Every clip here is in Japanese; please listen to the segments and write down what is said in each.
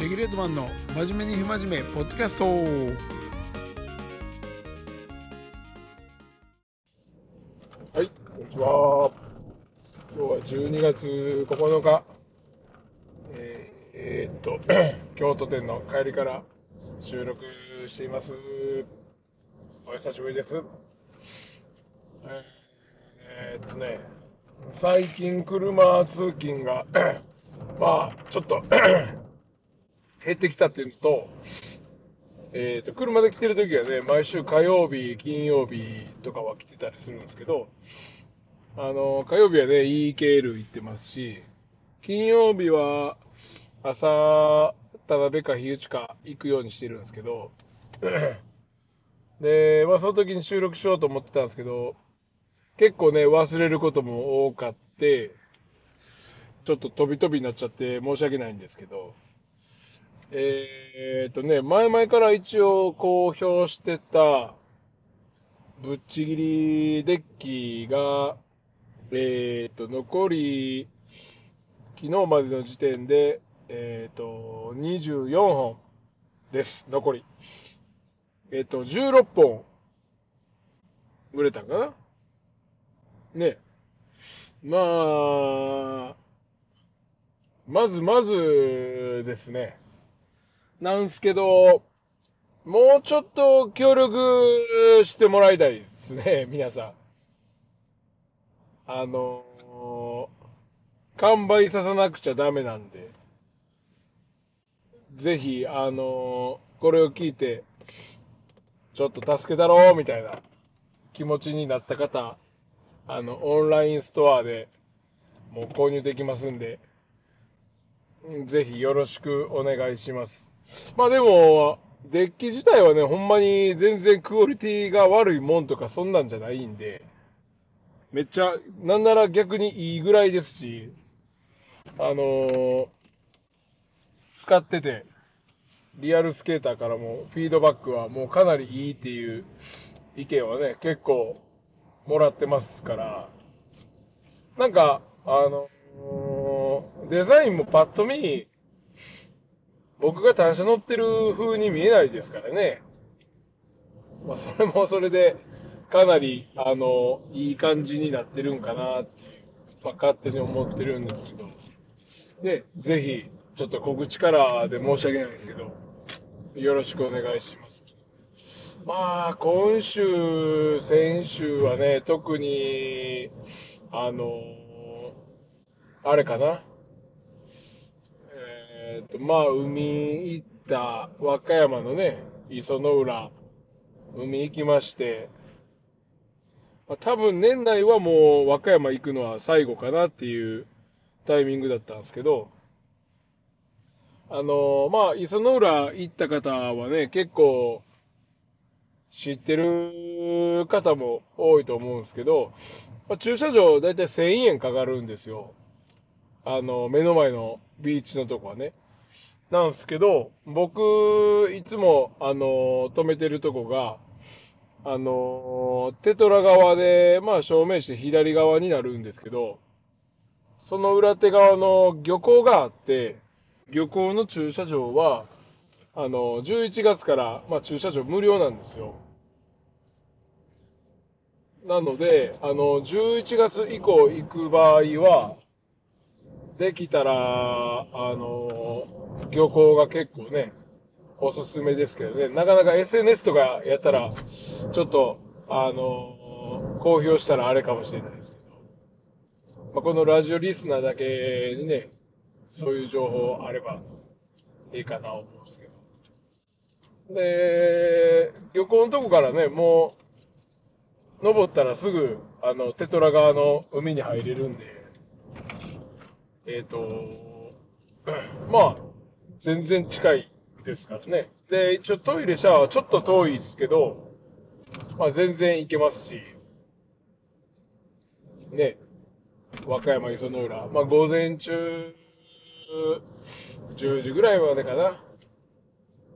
レギュレートマンの真面目に不真面目ポッドキャスト。はいこんにちは。今日は12月9日。えー、えー、っと 京都店の帰りから収録しています。お久しぶりです。えー、っとね最近車通勤が まあちょっと 減ってきたっていうのと、えっ、ー、と、車で来てる時はね、毎週火曜日、金曜日とかは来てたりするんですけど、あの、火曜日はね、EKL 行ってますし、金曜日は朝、田辺か日内か行くようにしてるんですけど、で、まあその時に収録しようと思ってたんですけど、結構ね、忘れることも多かって、ちょっと飛び飛びになっちゃって申し訳ないんですけど、えー、っとね、前々から一応公表してた、ぶっちぎりデッキが、えー、っと、残り、昨日までの時点で、えー、っと、24本です、残り。えっと、16本、売れたかな？ね。まあ、まずまずですね。なんすけど、もうちょっと協力してもらいたいですね、皆さん。あのー、完売させなくちゃダメなんで、ぜひ、あのー、これを聞いて、ちょっと助けたろう、みたいな気持ちになった方、あの、オンラインストアでもう購入できますんで、ぜひよろしくお願いします。まあでも、デッキ自体はね、ほんまに全然クオリティが悪いもんとかそんなんじゃないんで、めっちゃ、なんなら逆にいいぐらいですし、あのー、使ってて、リアルスケーターからもフィードバックはもうかなりいいっていう意見はね、結構もらってますから、なんか、あのー、デザインもパッと見、僕が単車乗ってる風に見えないですからね。まあ、それもそれで、かなり、あの、いい感じになってるんかなっていう、まあ、勝手に思ってるんですけど。で、ぜひ、ちょっと告知からで申し訳ないですけど、よろしくお願いします。まあ、今週、先週はね、特に、あの、あれかな？えっ、ー、と、まあ、海行った、和歌山のね、磯の浦、海行きまして、まあ、多分年内はもう和歌山行くのは最後かなっていうタイミングだったんですけど、あのー、まあ、磯の浦行った方はね、結構知ってる方も多いと思うんですけど、まあ、駐車場だいたい1000円かかるんですよ。あの、目の前のビーチのとこはね。なんですけど、僕、いつも、あの、止めてるとこが、あの、テトラ側で、まあ、正面して左側になるんですけど、その裏手側の漁港があって、漁港の駐車場は、あの、11月から、まあ、駐車場無料なんですよ。なので、あの、11月以降行く場合は、できたら、あの、漁港が結構ね、おすすめですけどね、なかなか SNS とかやったら、ちょっと、あの、公表したらあれかもしれないですけど、まあ、このラジオリスナーだけにね、そういう情報あればいいかなと思うんですけど。で、漁港のとこからね、もう、登ったらすぐ、あの、テトラ川の海に入れるんで、えっ、ー、と、まあ、全然近いですからね。で、一応トイレ、シャワーはちょっと遠いですけど、まあ全然行けますし、ね、和歌山磯の浦、まあ午前中、10時ぐらいまでかな。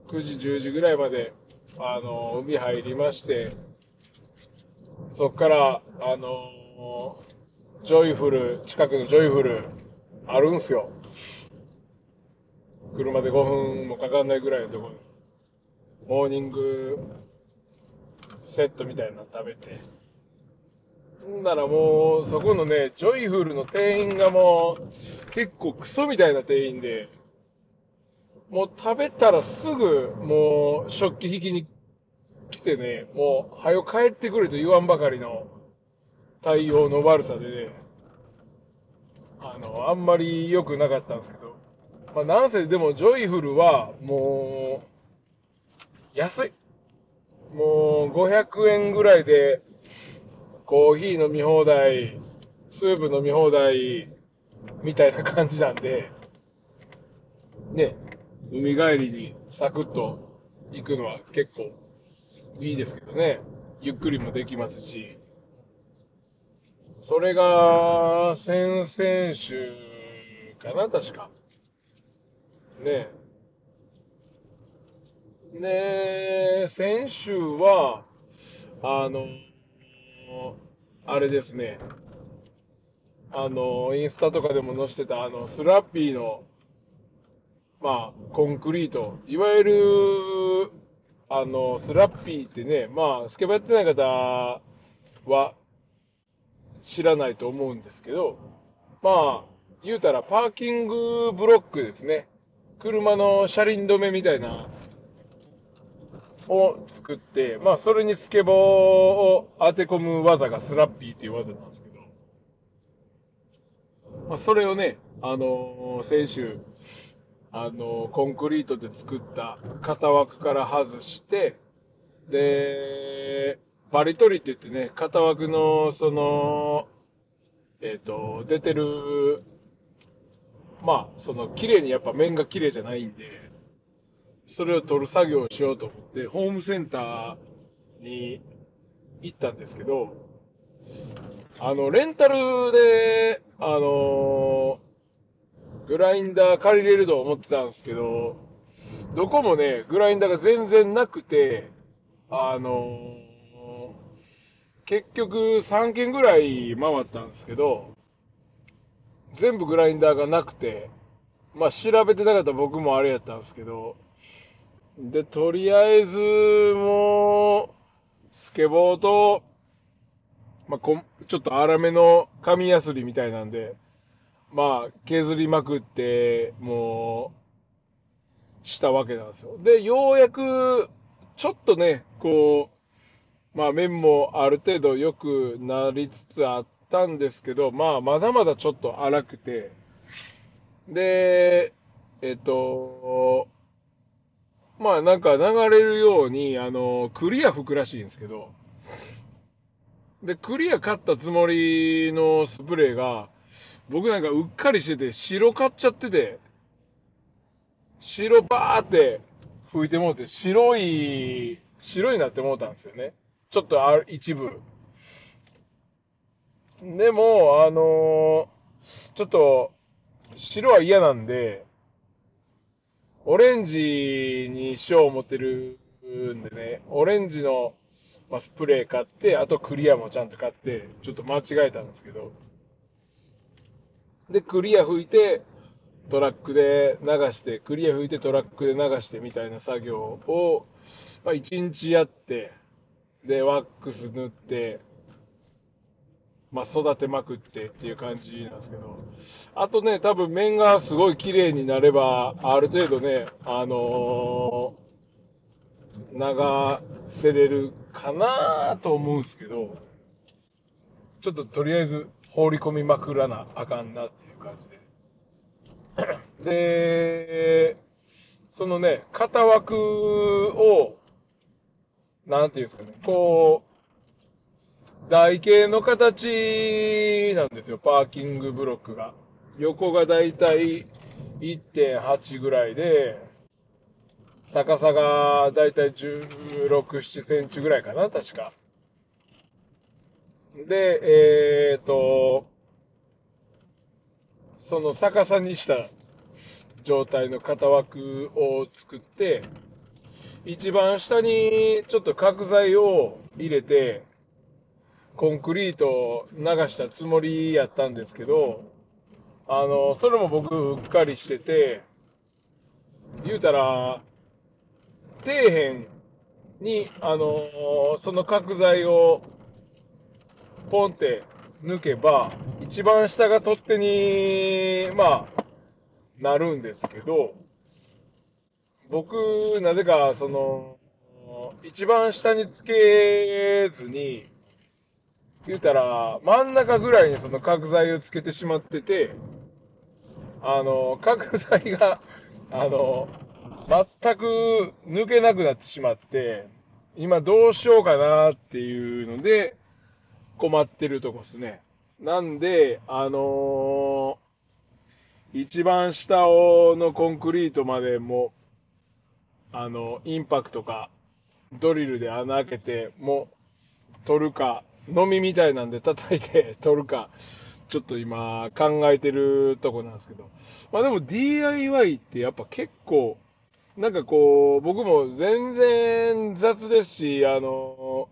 9時、10時ぐらいまで、あの、海入りまして、そっから、あの、ジョイフル、近くのジョイフル、あるんすよ。車で5分もかかんないぐらいのところに、モーニングセットみたいなの食べて、んならもう、そこのね、ジョイフルの店員がもう、結構クソみたいな店員で、もう食べたらすぐ、もう、食器引きに来てね、もう、はよ帰ってくれと言わんばかりの対応の悪さでね、あの、あんまり良くなかったんですけど、まあ、なんせでも、ジョイフルは、もう、安い。もう、500円ぐらいで、コーヒー飲み放題、スープ飲み放題、みたいな感じなんで、ね、海帰りにサクッと行くのは結構いいですけどね。ゆっくりもできますし。それが、先々週かな、確か。ねえ。ねえ、先週は、あの、あれですね。あの、インスタとかでも載せてた、あの、スラッピーの、まあ、コンクリート。いわゆる、あの、スラッピーってね、まあ、スケボーやってない方は知らないと思うんですけど、まあ、言うたらパーキングブロックですね。車の車輪止めみたいな、を作って、まあ、それにスケボーを当て込む技がスラッピーっていう技なんですけど、まあ、それをね、あのー、先週、あの、コンクリートで作った型枠から外して、で、バリ取りって言ってね、型枠の、その、えっ、ー、と、出てる、まあ、その、綺麗にやっぱ面が綺麗じゃないんで、それを取る作業をしようと思って、ホームセンターに行ったんですけど、あの、レンタルで、あのグラインダー借りれると思ってたんですけど、どこもね、グラインダーが全然なくて、あのー、結局3軒ぐらい回ったんですけど、全部グラインダーがなくて、まあ調べてなかった僕もあれやったんですけど、で、とりあえず、もう、スケボーと、まあ、こちょっと粗めの紙やすりみたいなんで、まあ、削りまくって、もう、したわけなんですよ。で、ようやく、ちょっとね、こう、まあ、面もある程度良くなりつつあったんですけど、まあ、まだまだちょっと荒くて、で、えっと、まあ、なんか流れるように、あの、クリア吹くらしいんですけど、で、クリア買ったつもりのスプレーが、僕なんかうっかりしてて、白買っちゃってて、白バーって吹いてもうて、白い、白になってもうたんですよね。ちょっとあ一部。でも、あのー、ちょっと、白は嫌なんで、オレンジにしよう思ってるんでね、オレンジの、まあ、スプレー買って、あとクリアもちゃんと買って、ちょっと間違えたんですけど、で、クリア吹いて、トラックで流して、クリア吹いてトラックで流してみたいな作業を、まあ、1日やって、で、ワックス塗って、まあ、育てまくってっていう感じなんですけど、あとね、多分面がすごい綺麗になれば、ある程度ね、あのー、流せれるかなと思うんですけど、ちょっととりあえず放り込みまくらなあかんなっていう感じで。で、そのね、型枠を、なんていうんですかね、こう、台形の形なんですよ、パーキングブロックが。横がだいたい1.8ぐらいで、高さがだいたい16、7センチぐらいかな、確か。で、えっ、ー、と、その逆さにした状態の型枠を作って、一番下にちょっと角材を入れて、コンクリートを流したつもりやったんですけど、あの、それも僕うっかりしてて、言うたら、底辺に、あのその角材を、ポンって抜けば、一番下が取っ手に、まあ、なるんですけど、僕、なぜか、その、一番下につけずに、言うたら、真ん中ぐらいにその角材をつけてしまってて、あの、角材が、あの、全く抜けなくなってしまって、今どうしようかなっていうので、困ってるとこですね。なんで、あの一番下のコンクリートまでも、あの、インパクトか、ドリルで穴開けて、もう、取るか、飲みみたいなんで叩いて取るか、ちょっと今考えてるとこなんですけど。まあでも DIY ってやっぱ結構、なんかこう、僕も全然雑ですし、あの、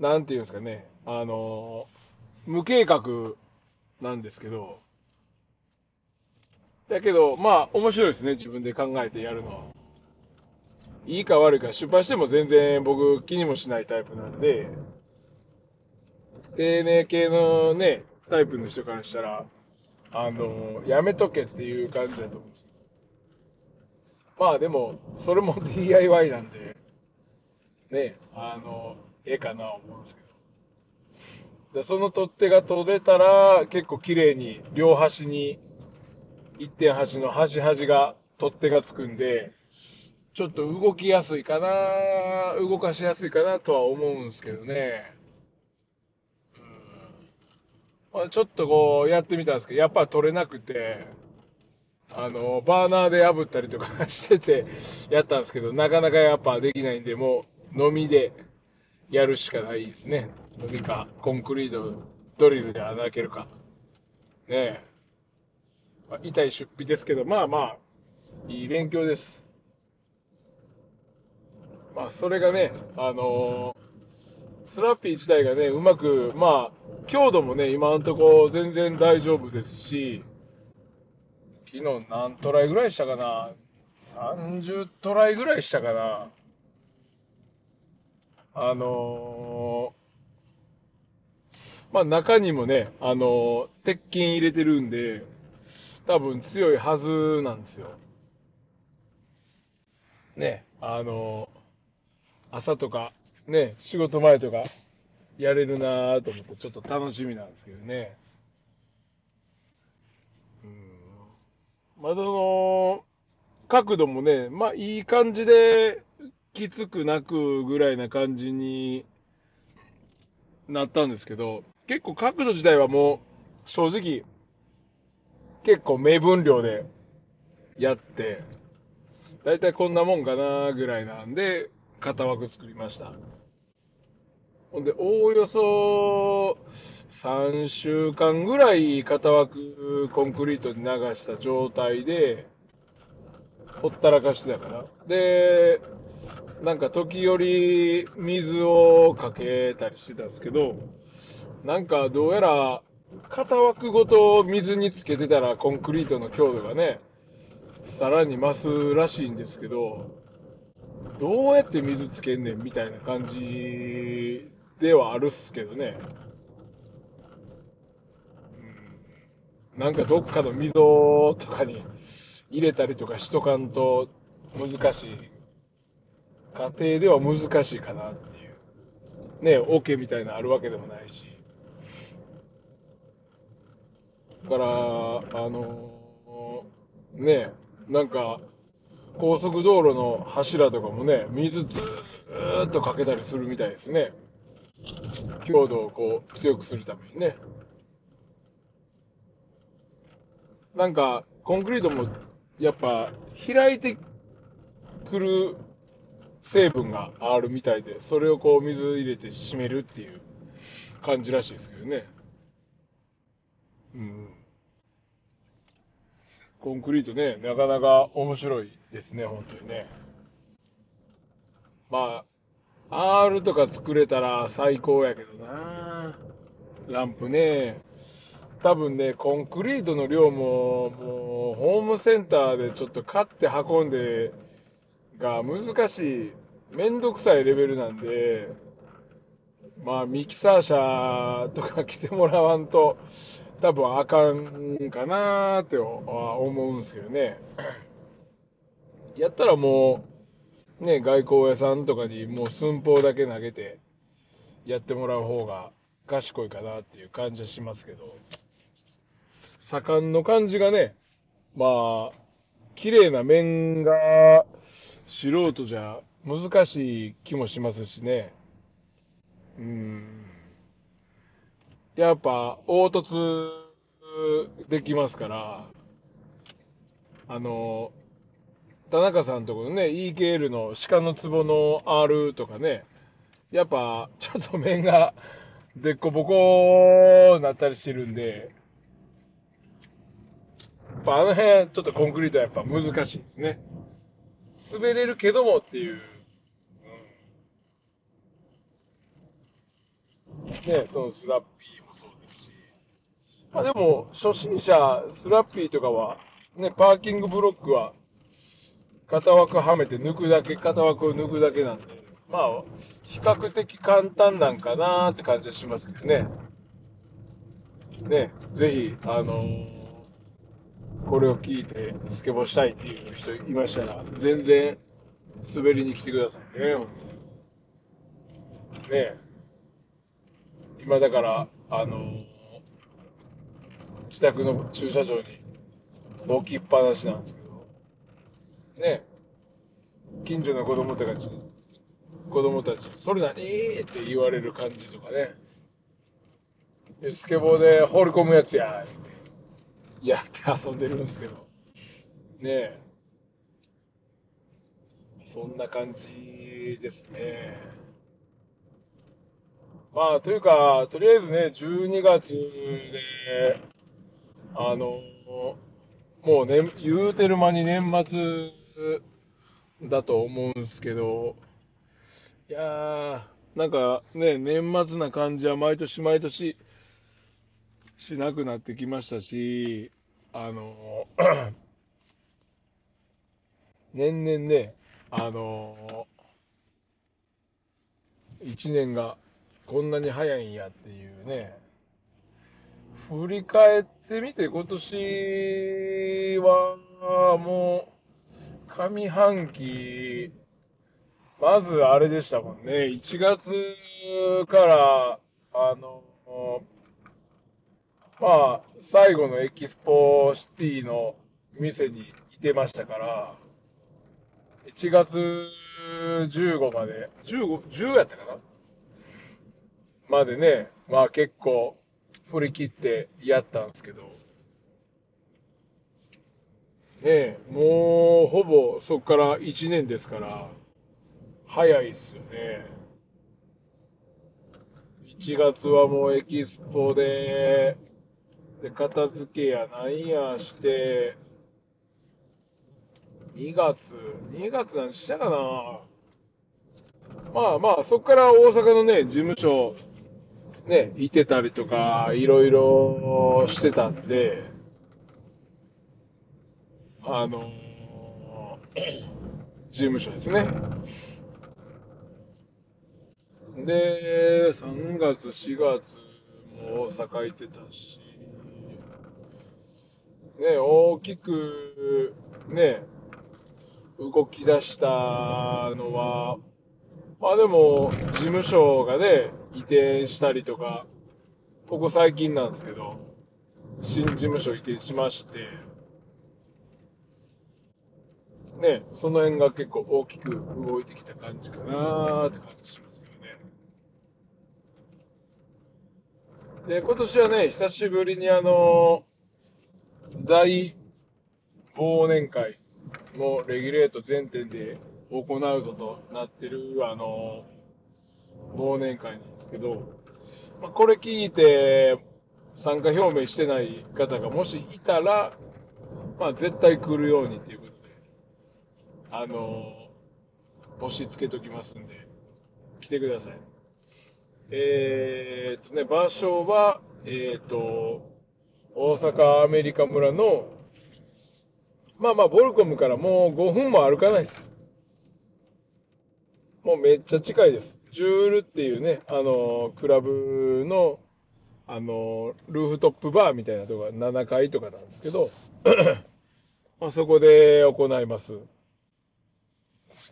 なんていうんですかね、あの、無計画なんですけど、だけど、まあ面白いですね、自分で考えてやるのは。いいか悪いか失敗しても全然僕気にもしないタイプなんで、丁寧系のね、タイプの人からしたら、あの、やめとけっていう感じだと思うんです。まあでも、それも DIY なんで、ね、あの、ええかな思うんですけど。でその取っ手が取れたら、結構綺麗に両端に、1.8の端端が取っ手がつくんで、ちょっと動きやすいかな、動かしやすいかなとは思うんですけどね。ちょっとこうやってみたんですけど、やっぱ取れなくて、あの、バーナーで炙ったりとかしててやったんですけど、なかなかやっぱできないんで、もう飲みでやるしかないですね。飲みか、コンクリート、ドリルで穴開けるか。ねえ。まあ痛い出費ですけど、まあまあ、いい勉強です。まあ、それがね、あのースラッピー自体がね、うまく、まあ、強度もね、今のとこ全然大丈夫ですし、昨日何トライぐらいしたかな ?30 トライぐらいしたかな？あのーまあ中にもね、あのー鉄筋入れてるんで、多分強いはずなんですよ。ね、あのー朝とか、ね、仕事前とか、やれるなと思って、ちょっと楽しみなんですけどね。うん。まだその、角度もね、まあいい感じで、きつくなくぐらいな感じになったんですけど、結構角度自体はもう、正直、結構明分量でやって、だいたいこんなもんかなぐらいなんで、型枠作りました。ほんで、おおよそ3週間ぐらい型枠コンクリートに流した状態で、ほったらかしてたから。で、なんか時折水をかけたりしてたんですけど、なんかどうやら型枠ごと水につけてたらコンクリートの強度がね、さらに増すらしいんですけど、どうやって水つけんねんみたいな感じではあるっすけどね。うんなんかどっかの溝とかに入れたりとかしとかんと難しい。家庭では難しいかなっていう。ね、桶みたいなのあるわけでもないし。だから、あのねえ、なんか、高速道路の柱とかもね、水ずーっとかけたりするみたいですね。強度をこう強くするためにね。なんか、コンクリートもやっぱ開いてくる成分があるみたいで、それをこう水入れて締めるっていう感じらしいですけどね。うん。コンクリートね、なかなか面白いですね、本当にね。まあ、R とか作れたら最高やけどな。ランプね。多分ね、コンクリートの量も、もう、ホームセンターでちょっと買って運んで、が難しい、めんどくさいレベルなんで、まあ、ミキサー車とか来てもらわんと、多分あかんかなーって思うんですけどね。やったらもう、ね、外交屋さんとかにもう寸法だけ投げてやってもらう方が賢いかなっていう感じはしますけど、盛んの感じがね、まあ、綺麗な面が素人じゃ難しい気もしますしね。うん。やっぱ、凹凸できますから、あの、田中さんとこのね、EKL の鹿の壺の R とかね、やっぱ、ちょっと面が、でっこぼこなったりしてるんで、やっぱあの辺、ちょっとコンクリートはやっぱ難しいですね。滑れるけどもっていう。うん、ね、そのスラッピーもそうですし。まあでも、初心者、スラッピーとかは、ね、パーキングブロックは、型枠はめて抜くだけ、型枠を抜くだけなんで、まあ、比較的簡単なんかなーって感じはしますけどね。ね、ぜひ、あのー、これを聞いてスケボーしたいっていう人いましたら、全然滑りに来てくださいね、本当に。ね今だから、あのー、自宅の駐車場に置きっぱなしなんですけど、ね近所の子供たち、子供たち、それ何？って言われる感じとかね。スケボーで放り込むやつや、ってやって遊んでるんですけど。ねえ。そんな感じですね。まあ、というか、とりあえずね、12月で、あの、もうね、言うてる間に年末だと思うんですけど、いやー、なんかね、年末な感じは毎年毎年しなくなってきましたし、あの、年々ね、あの、一年がこんなに早いんやっていうね、振り返ってみて今年はもう上半期まずあれでしたもんね。1月から、あの、まあ、最後のエキスポシティの店にいてましたから、1月15まで、15、10やったかな？までね、まあ結構振り切ってやったんですけど、ね、もうほぼそこから1年ですから、早いっすよね。1月はもうエキスポで、で、片付けやなんやして、2月、2月何したかなまあまあ、そこから大阪のね、事務所、ね、いてたりとか、いろいろしてたんで、あのー、事務所ですね。で、3月、4月も大阪行ってたし、ね、大きく、ね、動き出したのは、まあでも、事務所がね、移転したりとか、ここ最近なんですけど、新事務所移転しまして、ね、その辺が結構大きく動いてきた感じかなって感じしますけどね。で、今年はね、久しぶりにあの、大忘年会もレギュレート全店で行うぞとなってる、あの、忘年会なんですけど、まあ、これ聞いて参加表明してない方がもしいたら、まあ、絶対来るようにっていうことで、あの、星つけときますんで、来てください。えー、っとね、場所は、えー、っと、大阪アメリカ村の、まあまあ、ボルコムからもう5分も歩かないです。もうめっちゃ近いです。ジュールっていうね、あの、クラブの、あの、ルーフトップバーみたいなとこが7階とかなんですけど、まあそこで行います。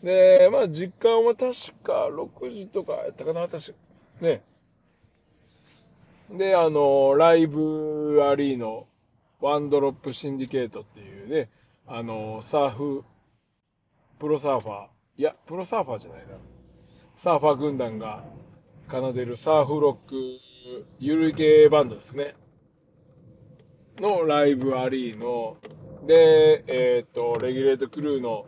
で、まあ時間は確か6時とかやったかな、確か。ね。で、あの、ライブありのワンドロップシンディケートっていうね、あの、サーフ、プロサーファー、いや、プロサーファーじゃないな。サーファー軍団が奏でるサーフロック、ゆるい系バンドですね。のライブありの、で、えっ、ー、と、レギュレートクルーの、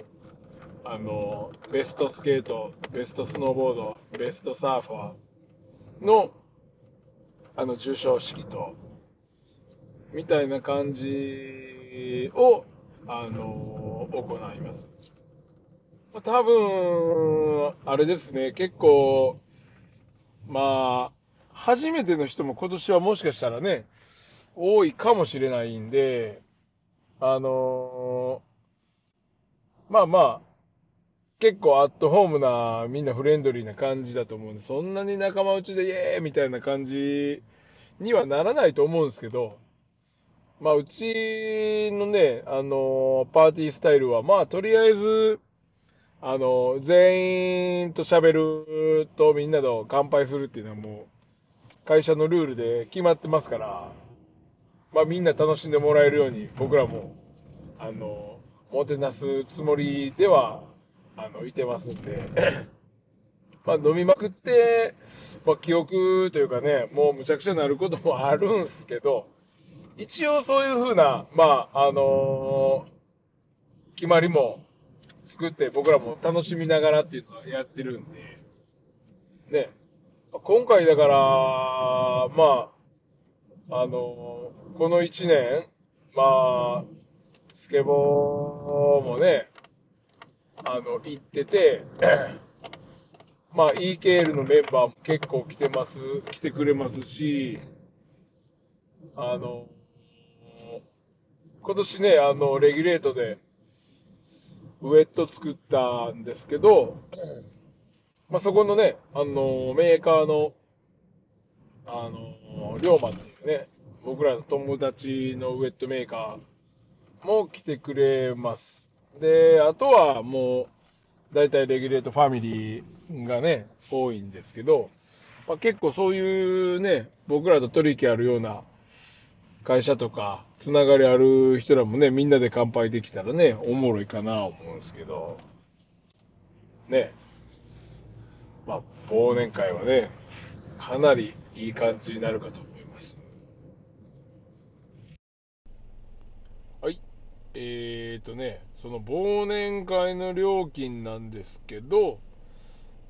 あの、ベストスケート、ベストスノーボード、ベストサーファーの、あの、授賞式と、みたいな感じを、あの、行います。多分、あれですね、結構、まあ、初めての人も今年はもしかしたらね、多いかもしれないんで、あのー、まあまあ、結構アットホームな、みんなフレンドリーな感じだと思うんで、そんなに仲間内でイエーイみたいな感じにはならないと思うんですけど、まあ、うちのね、あの、パーティースタイルは、まあ、とりあえず、あの、全員と喋るとみんなと乾杯するっていうのはもう、会社のルールで決まってますから、まあ、みんな楽しんでもらえるように、僕らも、あのー、もてなすつもりでは、あの、いてますんで。まあ、飲みまくって、まあ、記憶というかね、もうむちゃくちゃなることもあるんすけど、一応そういうふうな、まあ、あのー、決まりも作って僕らも楽しみながらっていうのはやってるんで、ね、今回だから、まあ、あのー、この1年、まあ、スケボーもね、あの、行ってて、まあ、EKL のメンバーも結構来てます、来てくれますし、あの、今年ね、あの、レギュレートで、ウェット作ったんですけど、まあ、そこのね、あの、メーカーの、あの、龍馬っていうね、僕らの友達のウェットメーカーも来てくれます。で、あとはもう、大体レギュレートファミリーがね、多いんですけど、まあ、結構そういうね、僕らと取引あるような会社とか、つながりある人らもね、みんなで乾杯できたらね、おもろいかなと思うんですけど、ね、まあ、忘年会はね、かなりいい感じになるかと思います。はい。えーとね、その忘年会の料金なんですけど、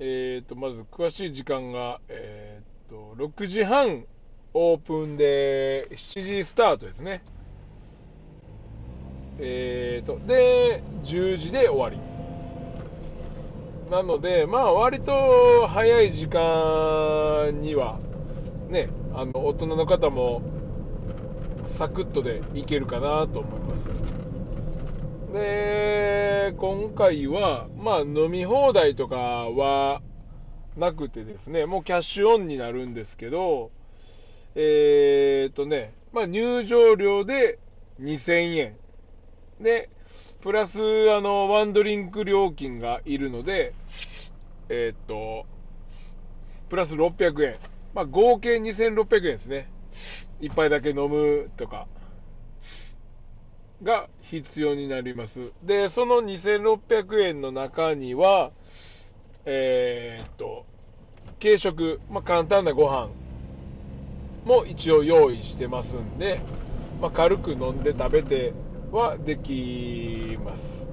えーと、まず詳しい時間が、えーと、6時半オープンで7時スタートですね。えーと、で、10時で終わり。なので、まあ、割と早い時間には、ね、あの、大人の方も、サクッとでいけるかなと思います。で、今回は、まあ、飲み放題とかはなくてですね、もうキャッシュオンになるんですけど、えー、っとね、まあ、入場料で2000円。で、プラス、あの、ワンドリンク料金がいるので、えー、っと、プラス600円。まあ、合計2600円ですね。一杯だけ飲むとか、が必要になります。で、その2600円の中には、えー、っと、軽食、まあ、簡単なご飯も一応用意してますんで、まあ、軽く飲んで食べてはできます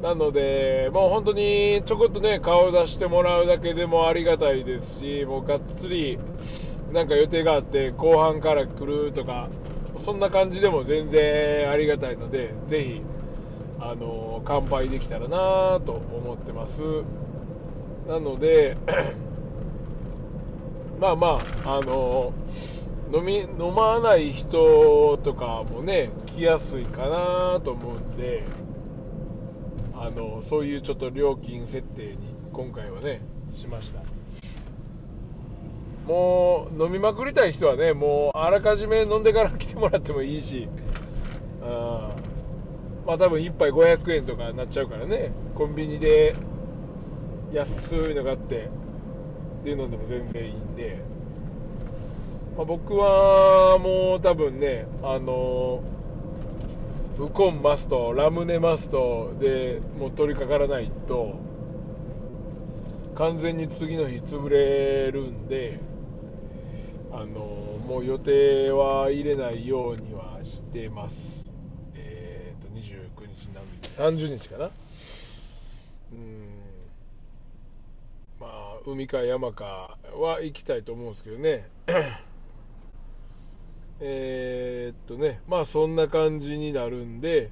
なのでもう本当にちょこっとね顔出してもらうだけでもありがたいですしもうがっつりなんか予定があって後半から来るとかそんな感じでも全然ありがたいのでぜひあの乾杯できたらなと思ってます。なので まあまあ、あの飲み飲まない人とかもね来やすいかなと思うんであのそういうちょっと料金設定に今回はねしました。もう飲みまくりたい人はねもうあらかじめ飲んでから来てもらってもいいし。あまあ多分1杯500円とかになっちゃうからね。コンビニで安いのがあってっていうのでも全然いいんで、まあ、僕はもう多分ねあのウコンマストラムネマストでもう取り掛からないと完全に次の日潰れるんであのもう予定は入れないようにはしてます。えっ、ー、と29日になるんで30日かな？うん。まあ海か山かは行きたいと思うんですけどね。え、っとねまあそんな感じになるんで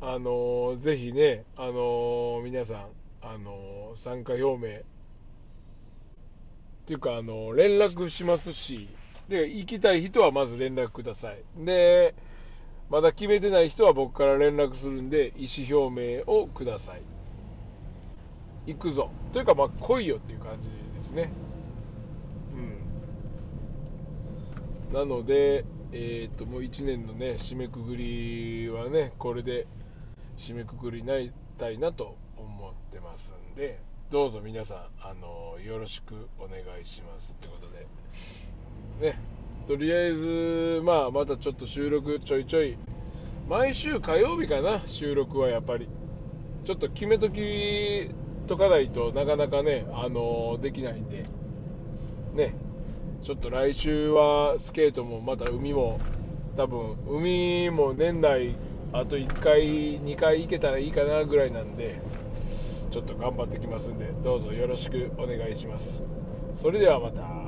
あのー、ぜひねあのー、皆さんあの参加表明っていうか、あの、連絡しますし、で、行きたい人はまず連絡ください。で、まだ決めてない人は僕から連絡するんで、意思表明をください。行くぞ。というか、まあ、来いよっていう感じですね。うん。なので、えっ、と、もう1年のね、締めくくりはね、これで締めくくりないたいなと思ってますんで、どうぞ皆さん、あのよろしくお願いしますってことで、ね、とりあえず、まあ、またちょっと収録ちょいちょい、毎週火曜日かな、収録はやっぱり、ちょっと決めときとかないとなかなかね、あのできないんで、ね、ちょっと来週はスケートもまた海も、多分海も年内あと1回、2回行けたらいいかなぐらいなんで、ちょっと頑張ってきますんでどうぞよろしくお願いします。それではまた。